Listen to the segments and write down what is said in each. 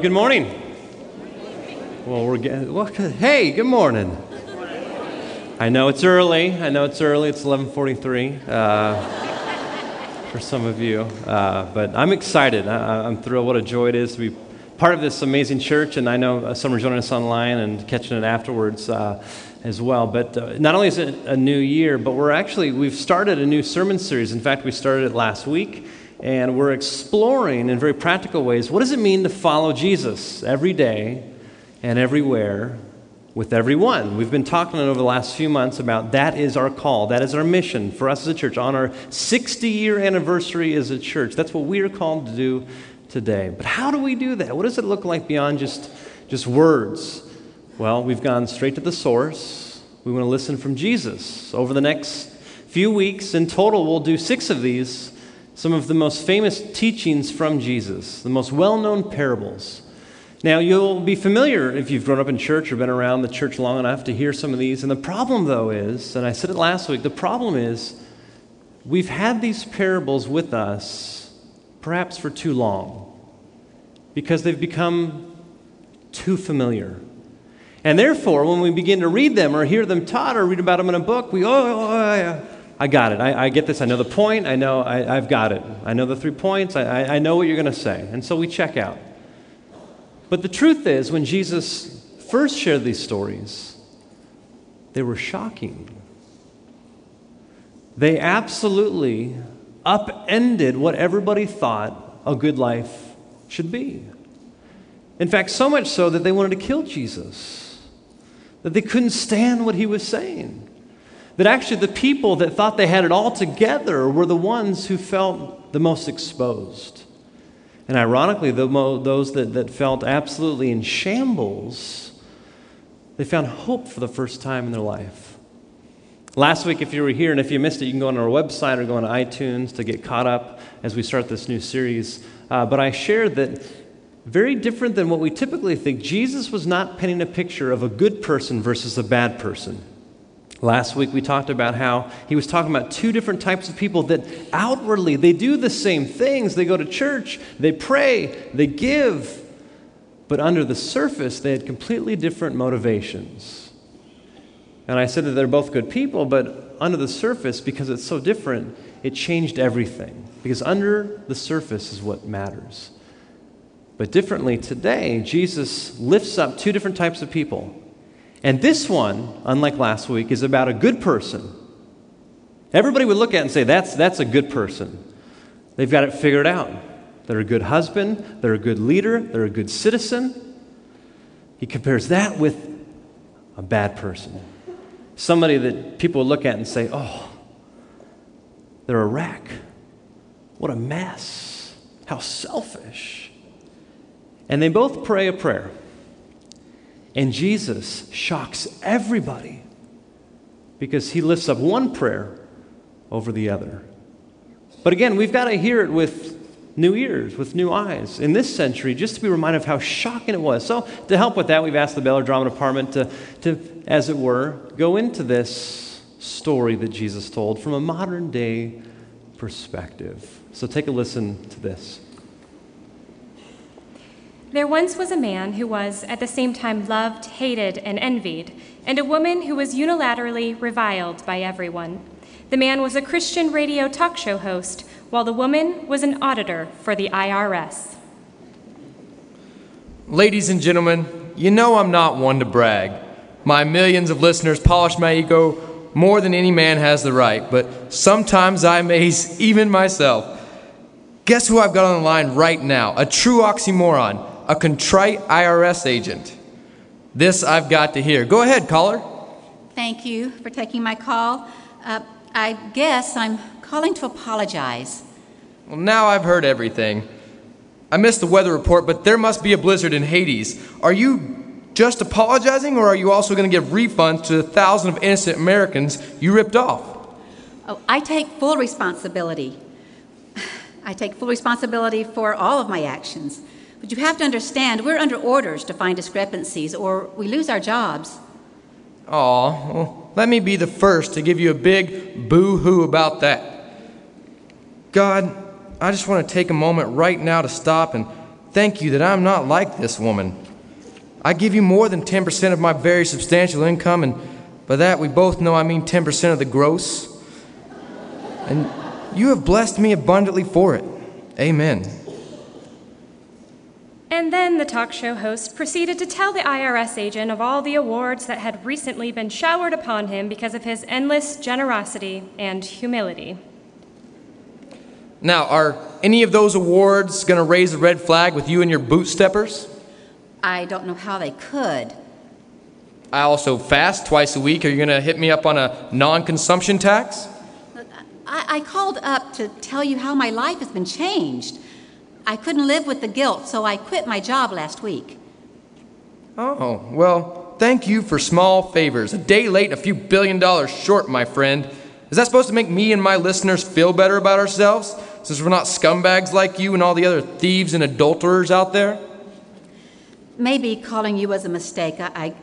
Good morning. Well, we're getting, well, hey, good morning. I know it's early. I know it's early. It's 11:43 uh, for some of you, uh, but I'm excited. I, am thrilled. What a joy it is to be part of this amazing church, and I know uh, some are joining us online and catching it afterwards uh, as well. But uh, not only is it a new year, but we're actually we've started a new sermon series. In fact, we started it last week and we're exploring in very practical ways what does it mean to follow Jesus every day and everywhere with everyone. We've been talking over the last few months about that is our call, that is our mission for us as a church. On our 60 year anniversary as a church, that's what we are called to do today. But how do we do that? What does it look like beyond just, just words? Well, we've gone straight to the source. We want to listen from Jesus. Over the next few weeks, in total, we'll do six of these some of the most famous teachings from Jesus, the most well known parables. Now, you'll be familiar if you've grown up in church or been around the church long enough to hear some of these. And the problem, though, is, and I said it last week, the problem is we've had these parables with us perhaps for too long because they've become too familiar. And therefore, when we begin to read them or hear them taught or read about them in a book, we, oh, oh, oh yeah I got it. I, I, get this. I know the point. I know I, have got it. I know the three points. I, I know what you're going to say. And so we check out. But the truth is, when Jesus first shared these stories, they were shocking. They absolutely upended what everybody thought a good life should be. In fact, so much so that they wanted to kill Jesus, that they couldn't stand what he was saying. That actually the people that thought they had it all together were the ones who felt the most exposed. And ironically, the mo- those that, that felt absolutely in shambles, they found hope for the first time in their life. Last week, if you were here and if you missed it, you can go on our website or go on iTunes to get caught up as we start this new series. Uh, but I shared that very different than what we typically think, Jesus was not painting a picture of a good person versus a bad person. Last week we talked about how he was talking about two different types of people that outwardly they do the same things. They go to church, they pray, they give, but under the surface they had completely different motivations. And I said that they're both good people, but under the surface, because it's so different, it changed everything. Because under the surface is what matters. But differently today, Jesus lifts up two different types of people and this one, unlike last week, is about a good person. Everybody would look at it and say, that's, that's a good person. They've got it figured out. They're a good husband, they're a good leader, they're a good citizen. He compares that with a bad person. Somebody that people look at and say, oh, they're a wreck. What a mess. How selfish. And they both pray a prayer. And Jesus shocks everybody because he lifts up one prayer over the other. But again, we've got to hear it with new ears, with new eyes in this century, just to be reminded of how shocking it was. So, to help with that, we've asked the Bel Air Drama Department to, to, as it were, go into this story that Jesus told from a modern day perspective. So, take a listen to this. There once was a man who was, at the same time, loved, hated, and envied, and a woman who was unilaterally reviled by everyone. The man was a Christian radio talk show host, while the woman was an auditor for the IRS. Ladies and gentlemen, you know I'm not one to brag. My millions of listeners polish my ego more than any man has the right, but sometimes I amaze even myself. Guess who I've got on the line right now? A true oxymoron a contrite IRS agent. This I've got to hear. Go ahead, caller. Thank you for taking my call. Uh, I guess I'm calling to apologize. Well, now I've heard everything. I missed the weather report, but there must be a blizzard in Hades. Are you just apologizing, or are you also going to give refunds to the thousands of innocent Americans you ripped off? Oh, I take full responsibility. I take full responsibility for all of my actions. But you have to understand, we're under orders to find discrepancies or we lose our jobs. Aw, well, let me be the first to give you a big boo hoo about that. God, I just want to take a moment right now to stop and thank you that I'm not like this woman. I give you more than 10% of my very substantial income, and by that we both know I mean 10% of the gross. And you have blessed me abundantly for it. Amen. And then the talk show host proceeded to tell the IRS agent of all the awards that had recently been showered upon him because of his endless generosity and humility. Now, are any of those awards going to raise a red flag with you and your bootsteppers? I don't know how they could. I also fast twice a week. Are you going to hit me up on a non consumption tax? I, I called up to tell you how my life has been changed. I couldn't live with the guilt, so I quit my job last week. Oh, well, thank you for small favors. A day late and a few billion dollars short, my friend. Is that supposed to make me and my listeners feel better about ourselves, since we're not scumbags like you and all the other thieves and adulterers out there? Maybe calling you was a mistake. I, I,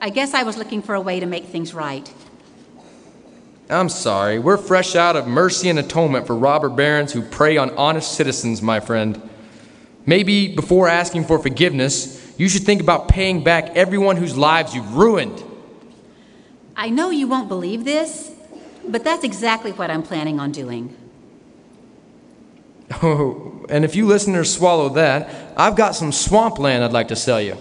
I guess I was looking for a way to make things right. I'm sorry. We're fresh out of mercy and atonement for robber barons who prey on honest citizens, my friend. Maybe before asking for forgiveness, you should think about paying back everyone whose lives you've ruined. I know you won't believe this, but that's exactly what I'm planning on doing. Oh, and if you listeners swallow that, I've got some swampland I'd like to sell you.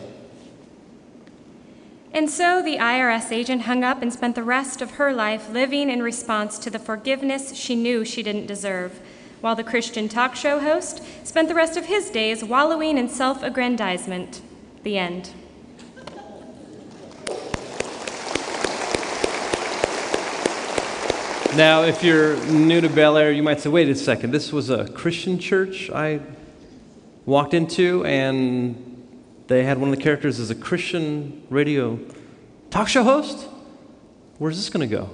And so the IRS agent hung up and spent the rest of her life living in response to the forgiveness she knew she didn't deserve, while the Christian talk show host spent the rest of his days wallowing in self aggrandizement. The end. Now, if you're new to Bel Air, you might say, wait a second, this was a Christian church I walked into, and they had one of the characters as a Christian radio talk show host. Where's this going to go?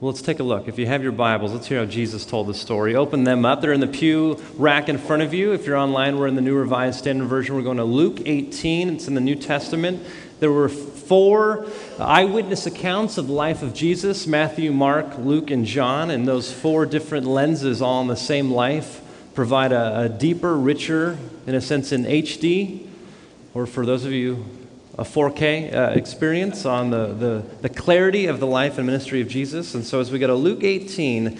Well, let's take a look. If you have your Bibles, let's hear how Jesus told the story. Open them up. They're in the pew rack in front of you. If you're online, we're in the New Revised Standard Version. We're going to Luke 18. It's in the New Testament. There were four eyewitness accounts of the life of Jesus Matthew, Mark, Luke, and John. And those four different lenses, all in the same life, provide a, a deeper, richer, in a sense, in HD or for those of you, a 4K uh, experience on the, the, the clarity of the life and ministry of Jesus. And so as we go to Luke 18,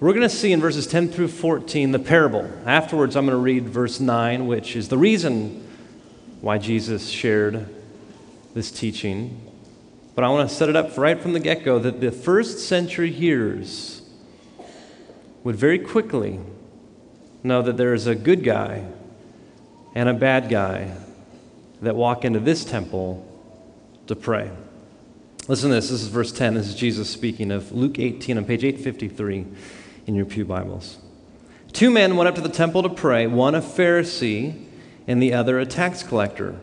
we're going to see in verses 10 through 14 the parable. Afterwards, I'm going to read verse 9, which is the reason why Jesus shared this teaching. But I want to set it up right from the get go that the first century hearers would very quickly know that there is a good guy and a bad guy that walk into this temple to pray. Listen to this. This is verse 10. This is Jesus speaking of Luke 18 on page 853 in your Pew Bibles. Two men went up to the temple to pray, one a Pharisee and the other a tax collector.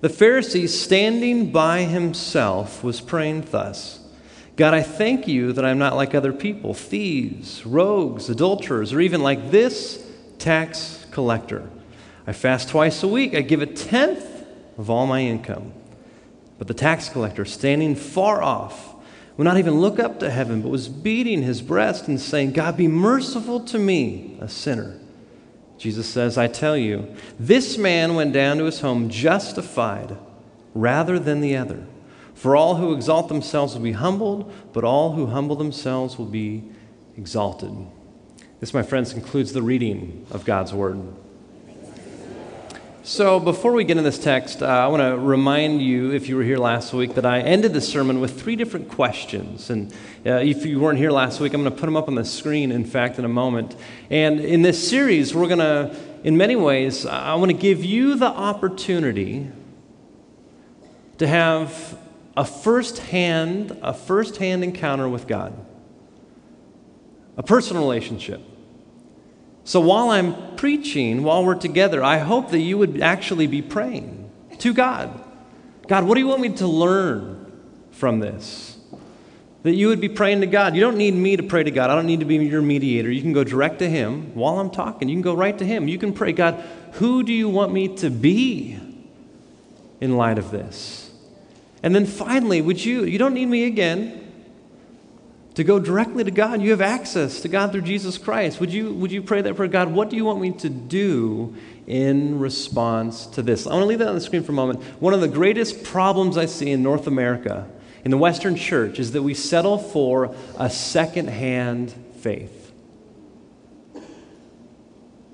The Pharisee, standing by himself, was praying thus God, I thank you that I'm not like other people, thieves, rogues, adulterers, or even like this tax collector. I fast twice a week, I give a tenth of all my income. But the tax collector, standing far off, would not even look up to heaven, but was beating his breast and saying, God, be merciful to me, a sinner. Jesus says, I tell you, this man went down to his home justified rather than the other. For all who exalt themselves will be humbled, but all who humble themselves will be exalted. This, my friends, concludes the reading of God's Word. So, before we get into this text, uh, I want to remind you, if you were here last week, that I ended the sermon with three different questions. And uh, if you weren't here last week, I'm going to put them up on the screen, in fact, in a moment. And in this series, we're going to, in many ways, I want to give you the opportunity to have a first-hand, a first-hand encounter with God, a personal relationship. So while I'm preaching, while we're together, I hope that you would actually be praying to God. God, what do you want me to learn from this? That you would be praying to God. You don't need me to pray to God. I don't need to be your mediator. You can go direct to Him while I'm talking. You can go right to Him. You can pray, God, who do you want me to be in light of this? And then finally, would you, you don't need me again. To go directly to God. You have access to God through Jesus Christ. Would you, would you pray that prayer? God, what do you want me to do in response to this? I want to leave that on the screen for a moment. One of the greatest problems I see in North America, in the Western church, is that we settle for a second-hand faith.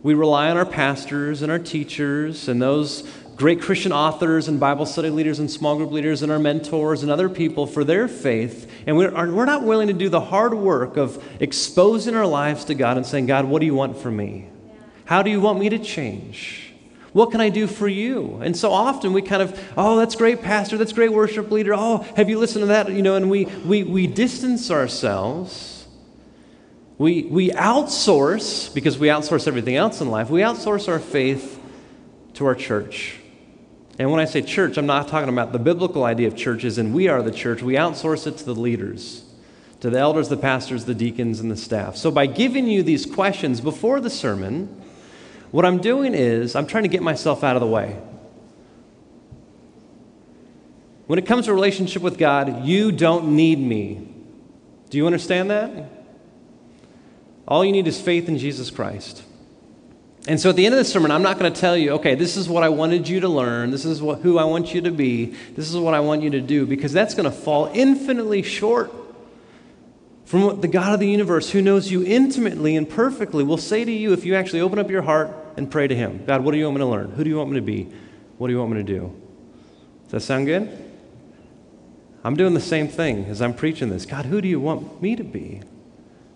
We rely on our pastors and our teachers and those great Christian authors and Bible study leaders and small group leaders and our mentors and other people for their faith. And we're, we're not willing to do the hard work of exposing our lives to God and saying, God, what do you want from me? How do you want me to change? What can I do for you? And so often we kind of, oh, that's great, Pastor, that's great worship leader. Oh, have you listened to that? You know, and we, we, we distance ourselves. We, we outsource, because we outsource everything else in life, we outsource our faith to our church. And when I say church, I'm not talking about the biblical idea of churches and we are the church. We outsource it to the leaders, to the elders, the pastors, the deacons, and the staff. So by giving you these questions before the sermon, what I'm doing is I'm trying to get myself out of the way. When it comes to relationship with God, you don't need me. Do you understand that? All you need is faith in Jesus Christ. And so at the end of the sermon, I'm not going to tell you, okay, this is what I wanted you to learn. This is what, who I want you to be. This is what I want you to do, because that's going to fall infinitely short from what the God of the universe, who knows you intimately and perfectly, will say to you if you actually open up your heart and pray to Him God, what do you want me to learn? Who do you want me to be? What do you want me to do? Does that sound good? I'm doing the same thing as I'm preaching this. God, who do you want me to be?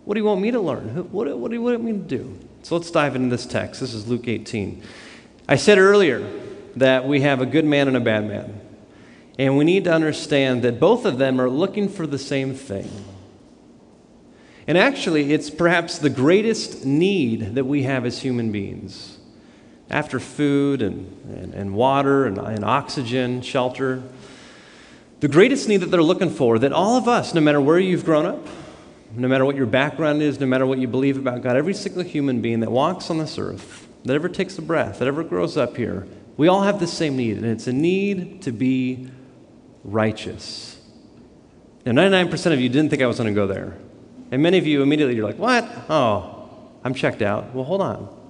What do you want me to learn? What, what do you want me to do? So let's dive into this text. This is Luke 18. I said earlier that we have a good man and a bad man. And we need to understand that both of them are looking for the same thing. And actually, it's perhaps the greatest need that we have as human beings. After food and, and, and water and, and oxygen, shelter, the greatest need that they're looking for, that all of us, no matter where you've grown up, no matter what your background is, no matter what you believe about God, every single human being that walks on this earth, that ever takes a breath, that ever grows up here, we all have the same need, and it's a need to be righteous. Now, 99% of you didn't think I was going to go there. And many of you immediately, you're like, what? Oh, I'm checked out. Well, hold on.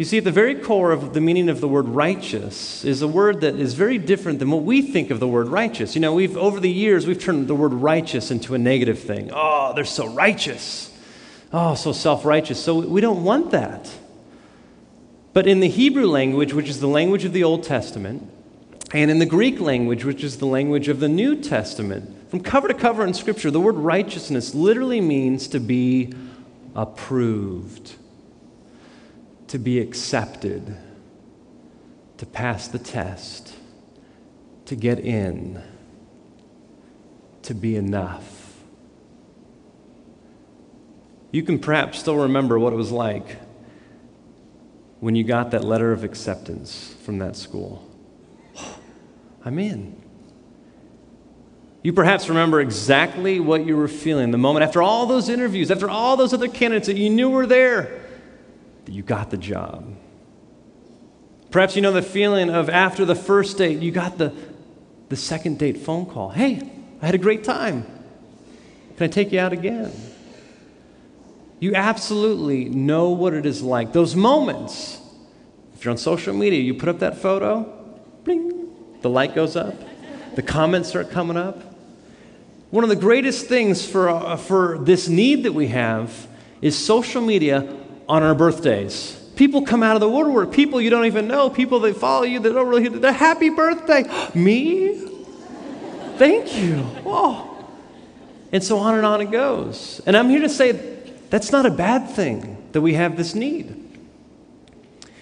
You see, at the very core of the meaning of the word righteous is a word that is very different than what we think of the word righteous. You know, we've, over the years, we've turned the word righteous into a negative thing. Oh, they're so righteous. Oh, so self righteous. So we don't want that. But in the Hebrew language, which is the language of the Old Testament, and in the Greek language, which is the language of the New Testament, from cover to cover in Scripture, the word righteousness literally means to be approved to be accepted, to pass the test, to get in, to be enough. You can perhaps still remember what it was like when you got that letter of acceptance from that school. I'm in. You perhaps remember exactly what you were feeling the moment after all those interviews, after all those other candidates that you knew were there that you got the job. Perhaps you know the feeling of after the first date, you got the, the second date phone call. Hey, I had a great time. Can I take you out again? You absolutely know what it is like. Those moments. If you're on social media, you put up that photo, bling, the light goes up, the comments start coming up. One of the greatest things for, uh, for this need that we have is social media on our birthdays. People come out of the woodwork, people you don't even know, people that follow you that don't really, they're happy birthday. Me? Thank you. And so on and on it goes. And I'm here to say that's not a bad thing that we have this need.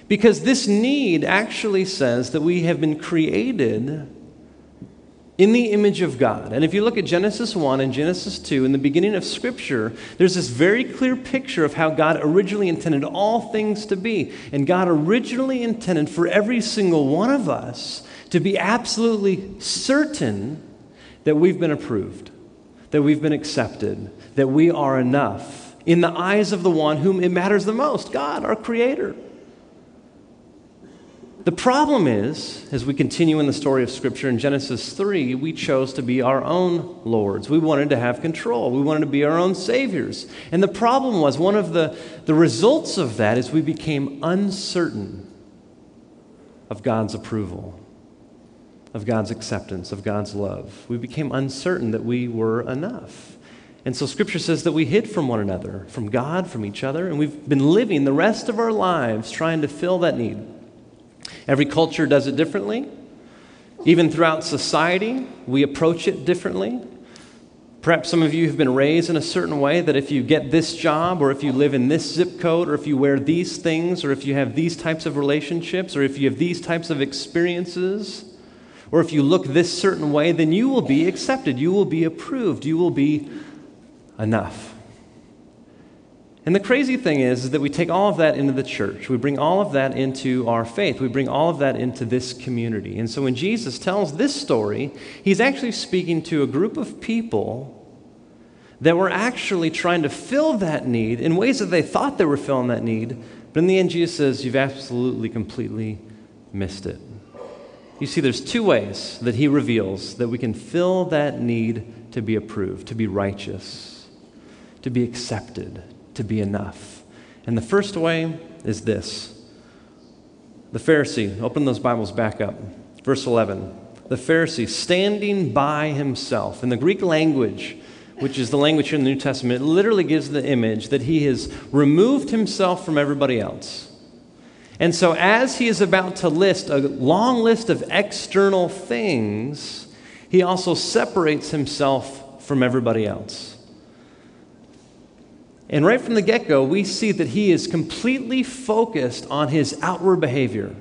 Because this need actually says that we have been created in the image of God. And if you look at Genesis 1 and Genesis 2, in the beginning of Scripture, there's this very clear picture of how God originally intended all things to be. And God originally intended for every single one of us to be absolutely certain that we've been approved, that we've been accepted, that we are enough in the eyes of the one whom it matters the most God, our Creator. The problem is, as we continue in the story of Scripture in Genesis 3, we chose to be our own lords. We wanted to have control. We wanted to be our own saviors. And the problem was, one of the, the results of that is we became uncertain of God's approval, of God's acceptance, of God's love. We became uncertain that we were enough. And so Scripture says that we hid from one another, from God, from each other, and we've been living the rest of our lives trying to fill that need. Every culture does it differently. Even throughout society, we approach it differently. Perhaps some of you have been raised in a certain way that if you get this job, or if you live in this zip code, or if you wear these things, or if you have these types of relationships, or if you have these types of experiences, or if you look this certain way, then you will be accepted. You will be approved. You will be enough. And the crazy thing is, is that we take all of that into the church. We bring all of that into our faith. We bring all of that into this community. And so when Jesus tells this story, he's actually speaking to a group of people that were actually trying to fill that need in ways that they thought they were filling that need. But in the end, Jesus says, You've absolutely, completely missed it. You see, there's two ways that he reveals that we can fill that need to be approved, to be righteous, to be accepted, to be enough. And the first way is this the Pharisee, open those Bibles back up. Verse 11. The Pharisee standing by himself. In the Greek language, which is the language in the New Testament, it literally gives the image that he has removed himself from everybody else. And so, as he is about to list a long list of external things, he also separates himself from everybody else. And right from the get go, we see that he is completely focused on his outward behavior.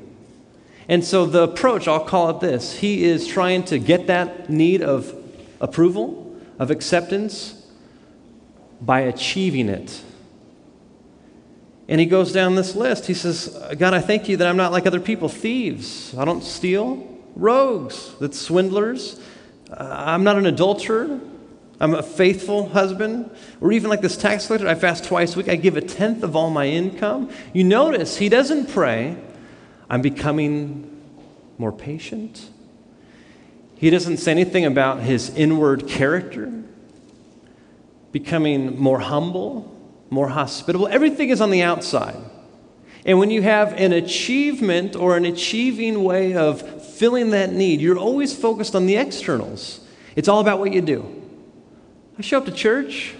And so the approach, I'll call it this he is trying to get that need of approval, of acceptance, by achieving it. And he goes down this list. He says, God, I thank you that I'm not like other people thieves. I don't steal, rogues, that's swindlers. Uh, I'm not an adulterer. I'm a faithful husband. Or even like this tax collector, I fast twice a week. I give a tenth of all my income. You notice he doesn't pray, I'm becoming more patient. He doesn't say anything about his inward character, becoming more humble, more hospitable. Everything is on the outside. And when you have an achievement or an achieving way of filling that need, you're always focused on the externals. It's all about what you do. I show up to church.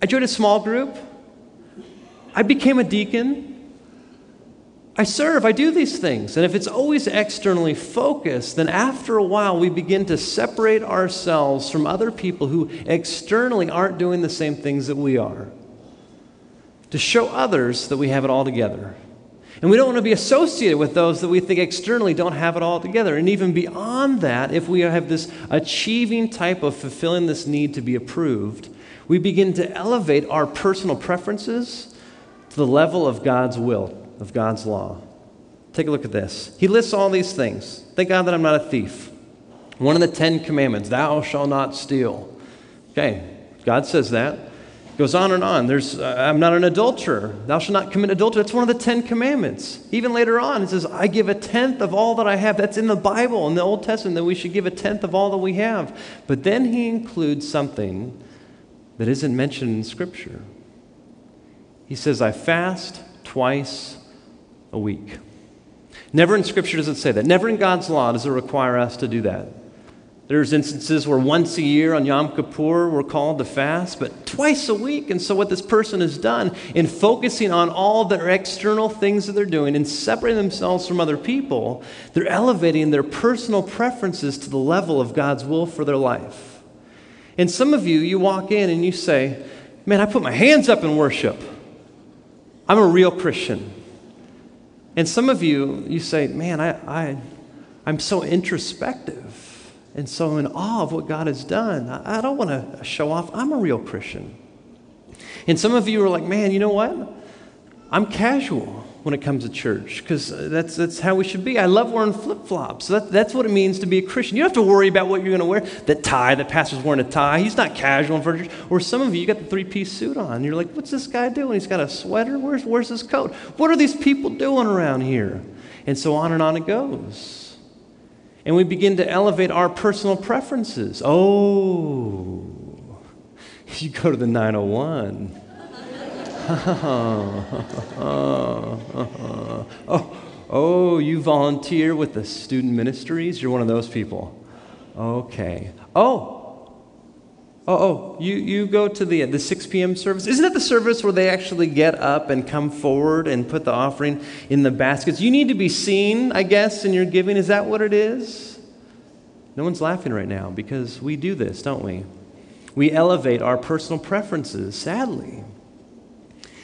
I joined a small group. I became a deacon. I serve. I do these things. And if it's always externally focused, then after a while we begin to separate ourselves from other people who externally aren't doing the same things that we are. To show others that we have it all together. And we don't want to be associated with those that we think externally don't have it all together. And even beyond that, if we have this achieving type of fulfilling this need to be approved, we begin to elevate our personal preferences to the level of God's will, of God's law. Take a look at this. He lists all these things. Thank God that I'm not a thief. One of the Ten Commandments, thou shalt not steal. Okay, God says that. Goes on and on. There's, uh, I'm not an adulterer. Thou shalt not commit adultery. That's one of the Ten Commandments. Even later on, it says, I give a tenth of all that I have. That's in the Bible, in the Old Testament, that we should give a tenth of all that we have. But then he includes something that isn't mentioned in Scripture. He says, I fast twice a week. Never in Scripture does it say that. Never in God's law does it require us to do that. There's instances where once a year on Yom Kippur we're called to fast, but twice a week. And so, what this person has done in focusing on all their external things that they're doing and separating themselves from other people, they're elevating their personal preferences to the level of God's will for their life. And some of you, you walk in and you say, Man, I put my hands up in worship. I'm a real Christian. And some of you, you say, Man, I, I, I'm so introspective and so in awe of what God has done. I don't want to show off. I'm a real Christian. And some of you are like, man, you know what? I'm casual when it comes to church because uh, that's, that's how we should be. I love wearing flip flops. So that, that's what it means to be a Christian. You don't have to worry about what you're going to wear. That tie, the pastor's wearing a tie. He's not casual in front of church. Or some of you, you got the three piece suit on. You're like, what's this guy doing? He's got a sweater. Where's, where's his coat? What are these people doing around here? And so on and on it goes. And we begin to elevate our personal preferences. Oh, you go to the 901. oh, oh, you volunteer with the student ministries? You're one of those people. Okay. Oh, Oh, oh, you, you go to the, the 6 p.m. service. Isn't that the service where they actually get up and come forward and put the offering in the baskets? You need to be seen, I guess, in your giving. Is that what it is? No one's laughing right now because we do this, don't we? We elevate our personal preferences, sadly.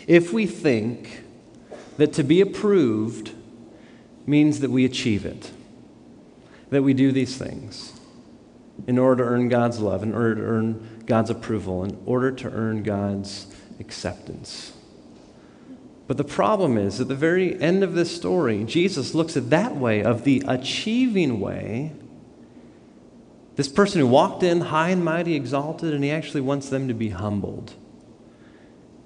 If we think that to be approved means that we achieve it, that we do these things in order to earn God's love, in order to earn God's approval, in order to earn God's acceptance. But the problem is, at the very end of this story, Jesus looks at that way of the achieving way. This person who walked in high and mighty, exalted, and he actually wants them to be humbled.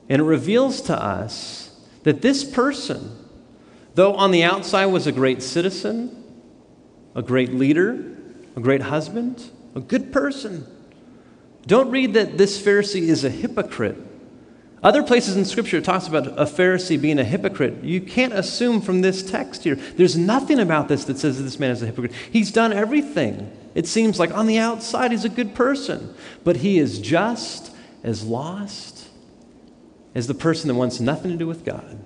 And it reveals to us that this person, though on the outside was a great citizen, a great leader, a great husband, a good person, don't read that this Pharisee is a hypocrite. Other places in Scripture talks about a Pharisee being a hypocrite. You can't assume from this text here. There's nothing about this that says that this man is a hypocrite. He's done everything. It seems like on the outside he's a good person, but he is just as lost as the person that wants nothing to do with God,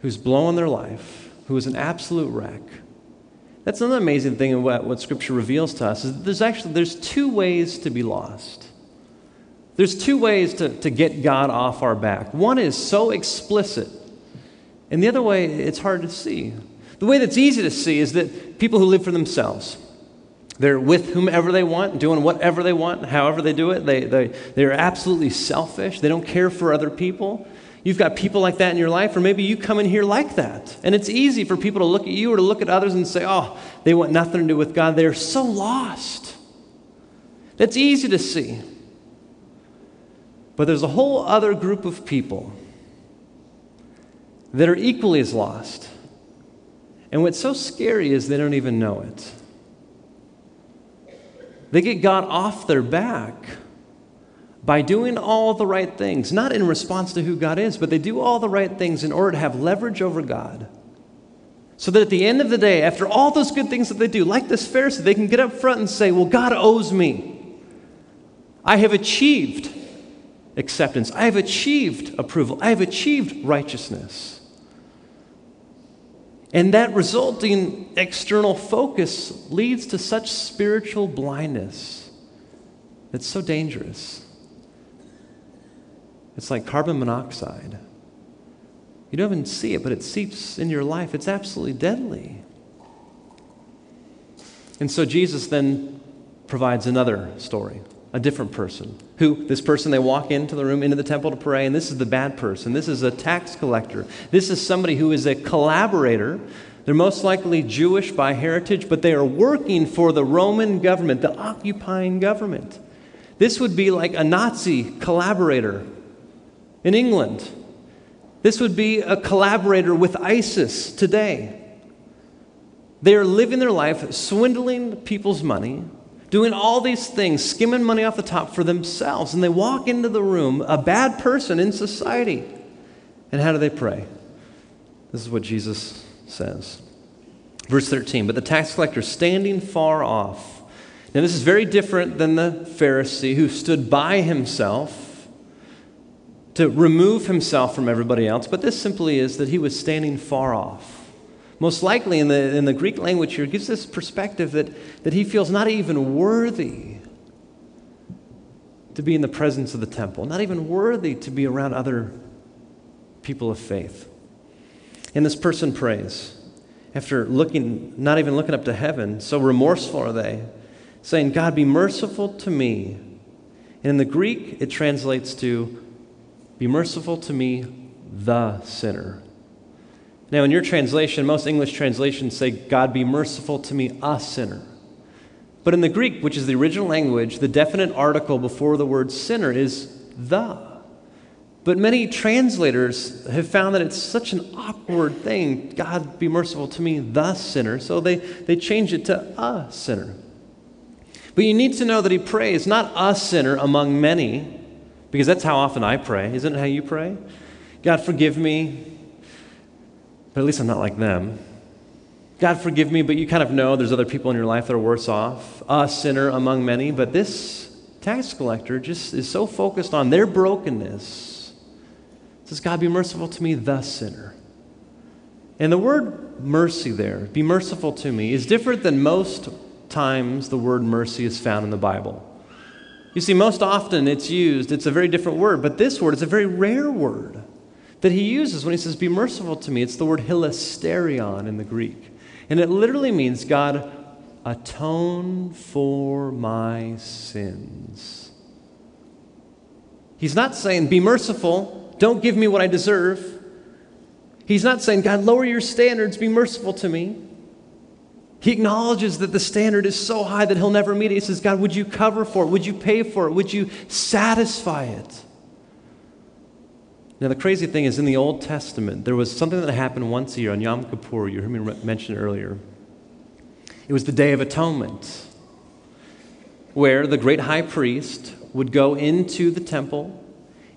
who's blowing their life, who is an absolute wreck. That's another amazing thing about what Scripture reveals to us is there's actually there's two ways to be lost. There's two ways to, to get God off our back. One is so explicit, and the other way it's hard to see. The way that's easy to see is that people who live for themselves. They're with whomever they want, doing whatever they want, however they do it. They, they, they're absolutely selfish. They don't care for other people. You've got people like that in your life, or maybe you come in here like that. And it's easy for people to look at you or to look at others and say, oh, they want nothing to do with God. They're so lost. That's easy to see. But there's a whole other group of people that are equally as lost. And what's so scary is they don't even know it. They get God off their back by doing all the right things, not in response to who God is, but they do all the right things in order to have leverage over God. So that at the end of the day, after all those good things that they do, like this Pharisee, they can get up front and say, Well, God owes me. I have achieved acceptance. I have achieved approval. I have achieved righteousness. And that resulting external focus leads to such spiritual blindness that's so dangerous. It's like carbon monoxide. You don't even see it, but it seeps in your life. It's absolutely deadly. And so Jesus then provides another story, a different person. Who, this person, they walk into the room, into the temple to pray, and this is the bad person. This is a tax collector. This is somebody who is a collaborator. They're most likely Jewish by heritage, but they are working for the Roman government, the occupying government. This would be like a Nazi collaborator in England. This would be a collaborator with ISIS today. They are living their life swindling people's money, doing all these things, skimming money off the top for themselves. And they walk into the room, a bad person in society. And how do they pray? This is what Jesus says. Verse 13 But the tax collector, standing far off, now this is very different than the Pharisee who stood by himself to remove himself from everybody else, but this simply is that he was standing far off. Most likely, in the, in the Greek language here, gives this perspective that, that he feels not even worthy to be in the presence of the temple, not even worthy to be around other people of faith. And this person prays after looking, not even looking up to heaven, so remorseful are they, saying, God, be merciful to me. And in the Greek, it translates to, be merciful to me, the sinner. Now, in your translation, most English translations say, God be merciful to me, a sinner. But in the Greek, which is the original language, the definite article before the word sinner is the. But many translators have found that it's such an awkward thing. God, be merciful to me, the sinner. So they, they change it to a sinner. But you need to know that he prays not a sinner among many, because that's how often I pray. Isn't it how you pray? God, forgive me, but at least I'm not like them. God, forgive me, but you kind of know there's other people in your life that are worse off. A sinner among many, but this tax collector just is so focused on their brokenness. Says, God, be merciful to me, the sinner. And the word mercy there, be merciful to me, is different than most times the word mercy is found in the Bible. You see, most often it's used, it's a very different word, but this word is a very rare word that he uses when he says, Be merciful to me. It's the word hilasterion in the Greek. And it literally means, God, atone for my sins. He's not saying, Be merciful, don't give me what I deserve. He's not saying, God, lower your standards, be merciful to me. He acknowledges that the standard is so high that he'll never meet it. He says, God, would you cover for it? Would you pay for it? Would you satisfy it? Now, the crazy thing is, in the Old Testament, there was something that happened once a year on Yom Kippur. You heard me mention earlier. It was the Day of Atonement, where the great high priest would go into the temple,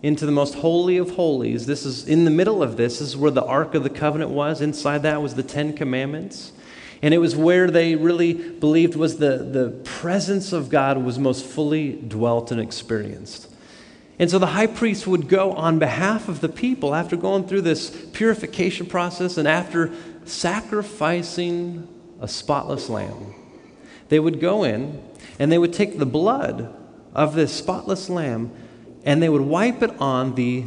into the most holy of holies. This is in the middle of this, this is where the Ark of the Covenant was. Inside that was the Ten Commandments. And it was where they really believed was the, the presence of God was most fully dwelt and experienced. And so the high priest would go on behalf of the people after going through this purification process and after sacrificing a spotless lamb. They would go in and they would take the blood of this spotless lamb and they would wipe it on the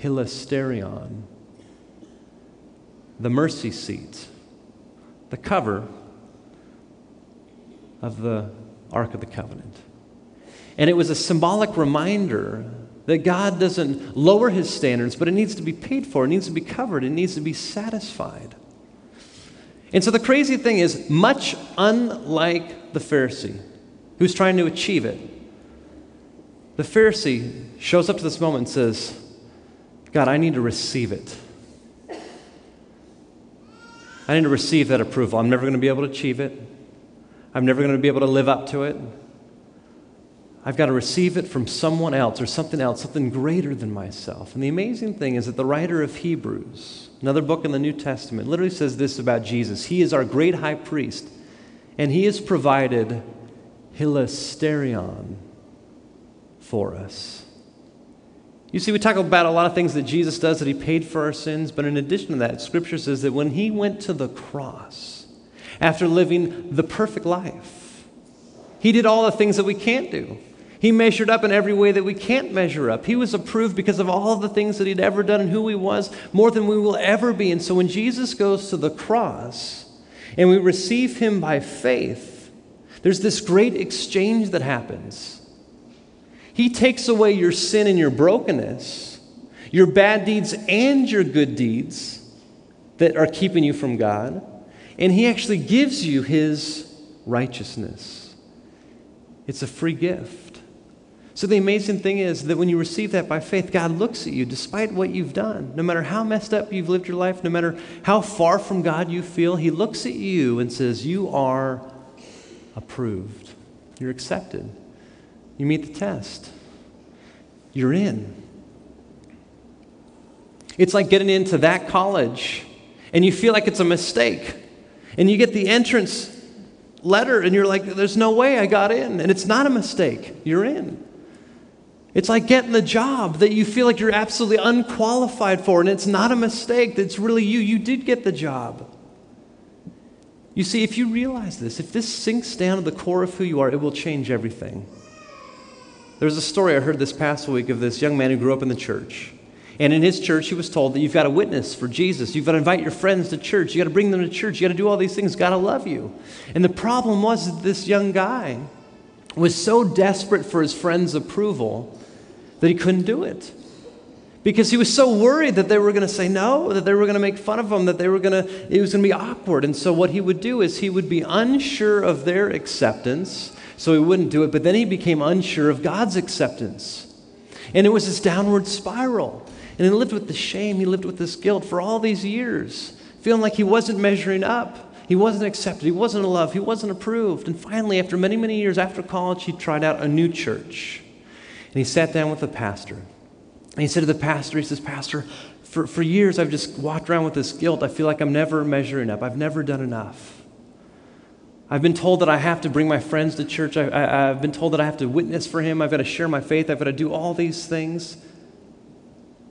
hilasterion, the mercy seat the cover of the Ark of the Covenant. And it was a symbolic reminder that God doesn't lower his standards, but it needs to be paid for, it needs to be covered, it needs to be satisfied. And so the crazy thing is, much unlike the Pharisee who's trying to achieve it, the Pharisee shows up to this moment and says, God, I need to receive it. I need to receive that approval. I'm never going to be able to achieve it. I'm never going to be able to live up to it. I've got to receive it from someone else or something else, something greater than myself. And the amazing thing is that the writer of Hebrews, another book in the New Testament, literally says this about Jesus He is our great high priest, and he has provided hilasterion for us. You see, we talk about a lot of things that Jesus does that he paid for our sins, but in addition to that, Scripture says that when he went to the cross, after living the perfect life, he did all the things that we can't do. He measured up in every way that we can't measure up. He was approved because of all the things that he'd ever done and who he was, more than we will ever be. And so when Jesus goes to the cross and we receive him by faith, there's this great exchange that happens. He takes away your sin and your brokenness, your bad deeds and your good deeds that are keeping you from God, and He actually gives you His righteousness. It's a free gift. So, the amazing thing is that when you receive that by faith, God looks at you despite what you've done. No matter how messed up you've lived your life, no matter how far from God you feel, He looks at you and says, You are approved. You're accepted. You meet the test. You're in. It's like getting into that college and you feel like it's a mistake. And you get the entrance letter and you're like, there's no way I got in. And it's not a mistake. You're in. It's like getting the job that you feel like you're absolutely unqualified for, and it's not a mistake. That's really you. You did get the job. You see, if you realize this, if this sinks down to the core of who you are, it will change everything. There was a story I heard this past week of this young man who grew up in the church. And in his church, he was told that you've got to witness for Jesus. You've got to invite your friends to church. You've got to bring them to church. You've got to do all these things. God to love you. And the problem was that this young guy was so desperate for his friends' approval that he couldn't do it. Because he was so worried that they were going to say no, that they were going to make fun of him, that they were going to, it was going to be awkward. And so what he would do is he would be unsure of their acceptance so he wouldn't do it. But then he became unsure of God's acceptance. And it was this downward spiral. And he lived with the shame, he lived with this guilt for all these years, feeling like he wasn't measuring up. He wasn't accepted, he wasn't loved, he wasn't approved. And finally, after many, many years after college, he tried out a new church. And he sat down with the pastor. And he said to the pastor, he says, Pastor, for, for years I've just walked around with this guilt. I feel like I'm never measuring up. I've never done enough. I've been told that I have to bring my friends to church. I, I, I've been told that I have to witness for him. I've got to share my faith. I've got to do all these things.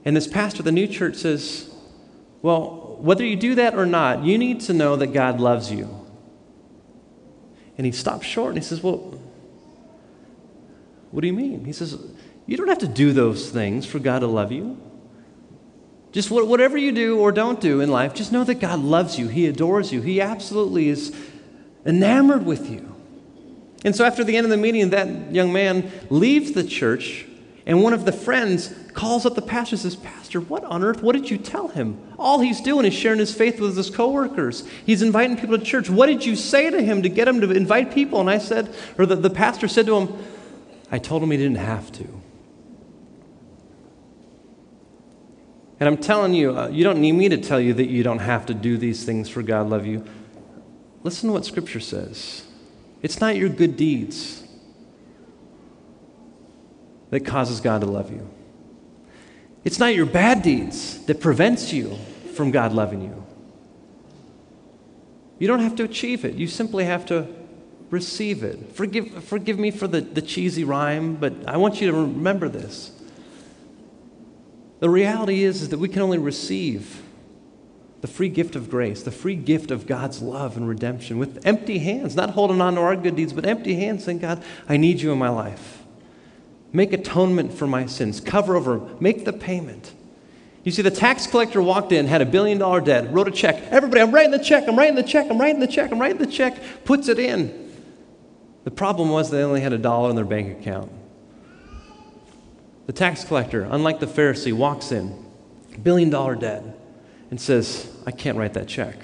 And this pastor of the new church says, Well, whether you do that or not, you need to know that God loves you. And he stops short and he says, Well, what do you mean? He says, You don't have to do those things for God to love you. Just whatever you do or don't do in life, just know that God loves you. He adores you. He absolutely is enamored with you. And so after the end of the meeting, that young man leaves the church, and one of the friends calls up the pastor and says, Pastor, what on earth? What did you tell him? All he's doing is sharing his faith with his coworkers. He's inviting people to church. What did you say to him to get him to invite people? And I said, or the, the pastor said to him, I told him he didn't have to. And I'm telling you, uh, you don't need me to tell you that you don't have to do these things for God love you. Listen to what Scripture says. It's not your good deeds that causes God to love you. It's not your bad deeds that prevents you from God loving you. You don't have to achieve it. You simply have to receive it. Forgive, forgive me for the, the cheesy rhyme, but I want you to remember this. The reality is, is that we can only receive the free gift of grace, the free gift of God's love and redemption with empty hands, not holding on to our good deeds, but empty hands saying, God, I need you in my life. Make atonement for my sins, cover over, make the payment. You see, the tax collector walked in, had a billion dollar debt, wrote a check. Everybody, I'm writing the check, I'm writing the check, I'm writing the check, I'm writing the check, puts it in. The problem was they only had a dollar in their bank account. The tax collector, unlike the Pharisee, walks in, billion dollar debt, and says, I can't write that check.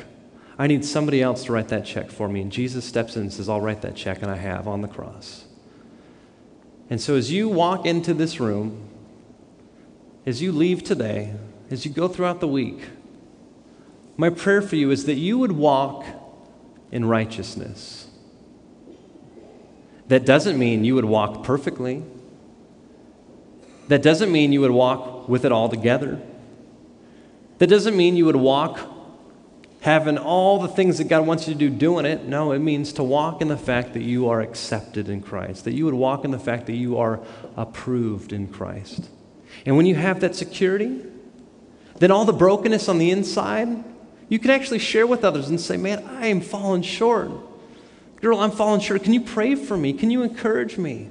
I need somebody else to write that check for me. And Jesus steps in and says, I'll write that check, and I have on the cross. And so as you walk into this room, as you leave today, as you go throughout the week, my prayer for you is that you would walk in righteousness. That doesn't mean you would walk perfectly. That doesn't mean you would walk with it all together. That doesn't mean you would walk having all the things that God wants you to do doing it. No, it means to walk in the fact that you are accepted in Christ, that you would walk in the fact that you are approved in Christ. And when you have that security, then all the brokenness on the inside, you can actually share with others and say, Man, I am falling short. Girl, I'm falling short. Can you pray for me? Can you encourage me?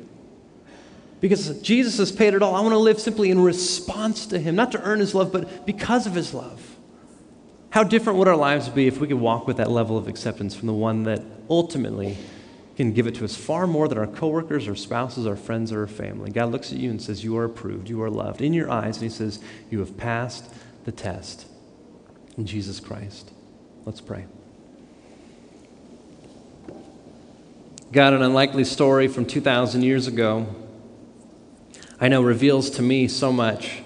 Because Jesus has paid it all. I want to live simply in response to Him, not to earn His love, but because of His love. How different would our lives be if we could walk with that level of acceptance from the one that ultimately can give it to us far more than our coworkers, our spouses, our friends, or our family? God looks at you and says, You are approved, you are loved in your eyes, and He says, You have passed the test in Jesus Christ. Let's pray. God, an unlikely story from 2,000 years ago I know reveals to me so much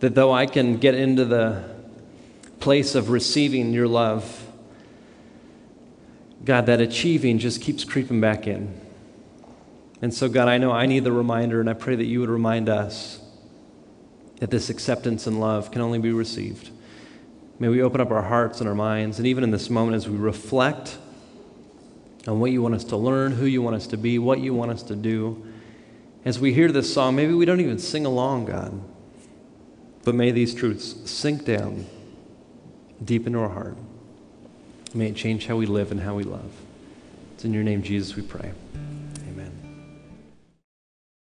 that though I can get into the place of receiving your love, God, that achieving just keeps creeping back in. And so, God, I know I need the reminder, and I pray that you would remind us that this acceptance and love can only be received. May we open up our hearts and our minds, and even in this moment as we reflect on what you want us to learn, who you want us to be, what you want us to do. As we hear this song, maybe we don't even sing along, God, but may these truths sink down deep into our heart. May it change how we live and how we love. It's in your name, Jesus, we pray.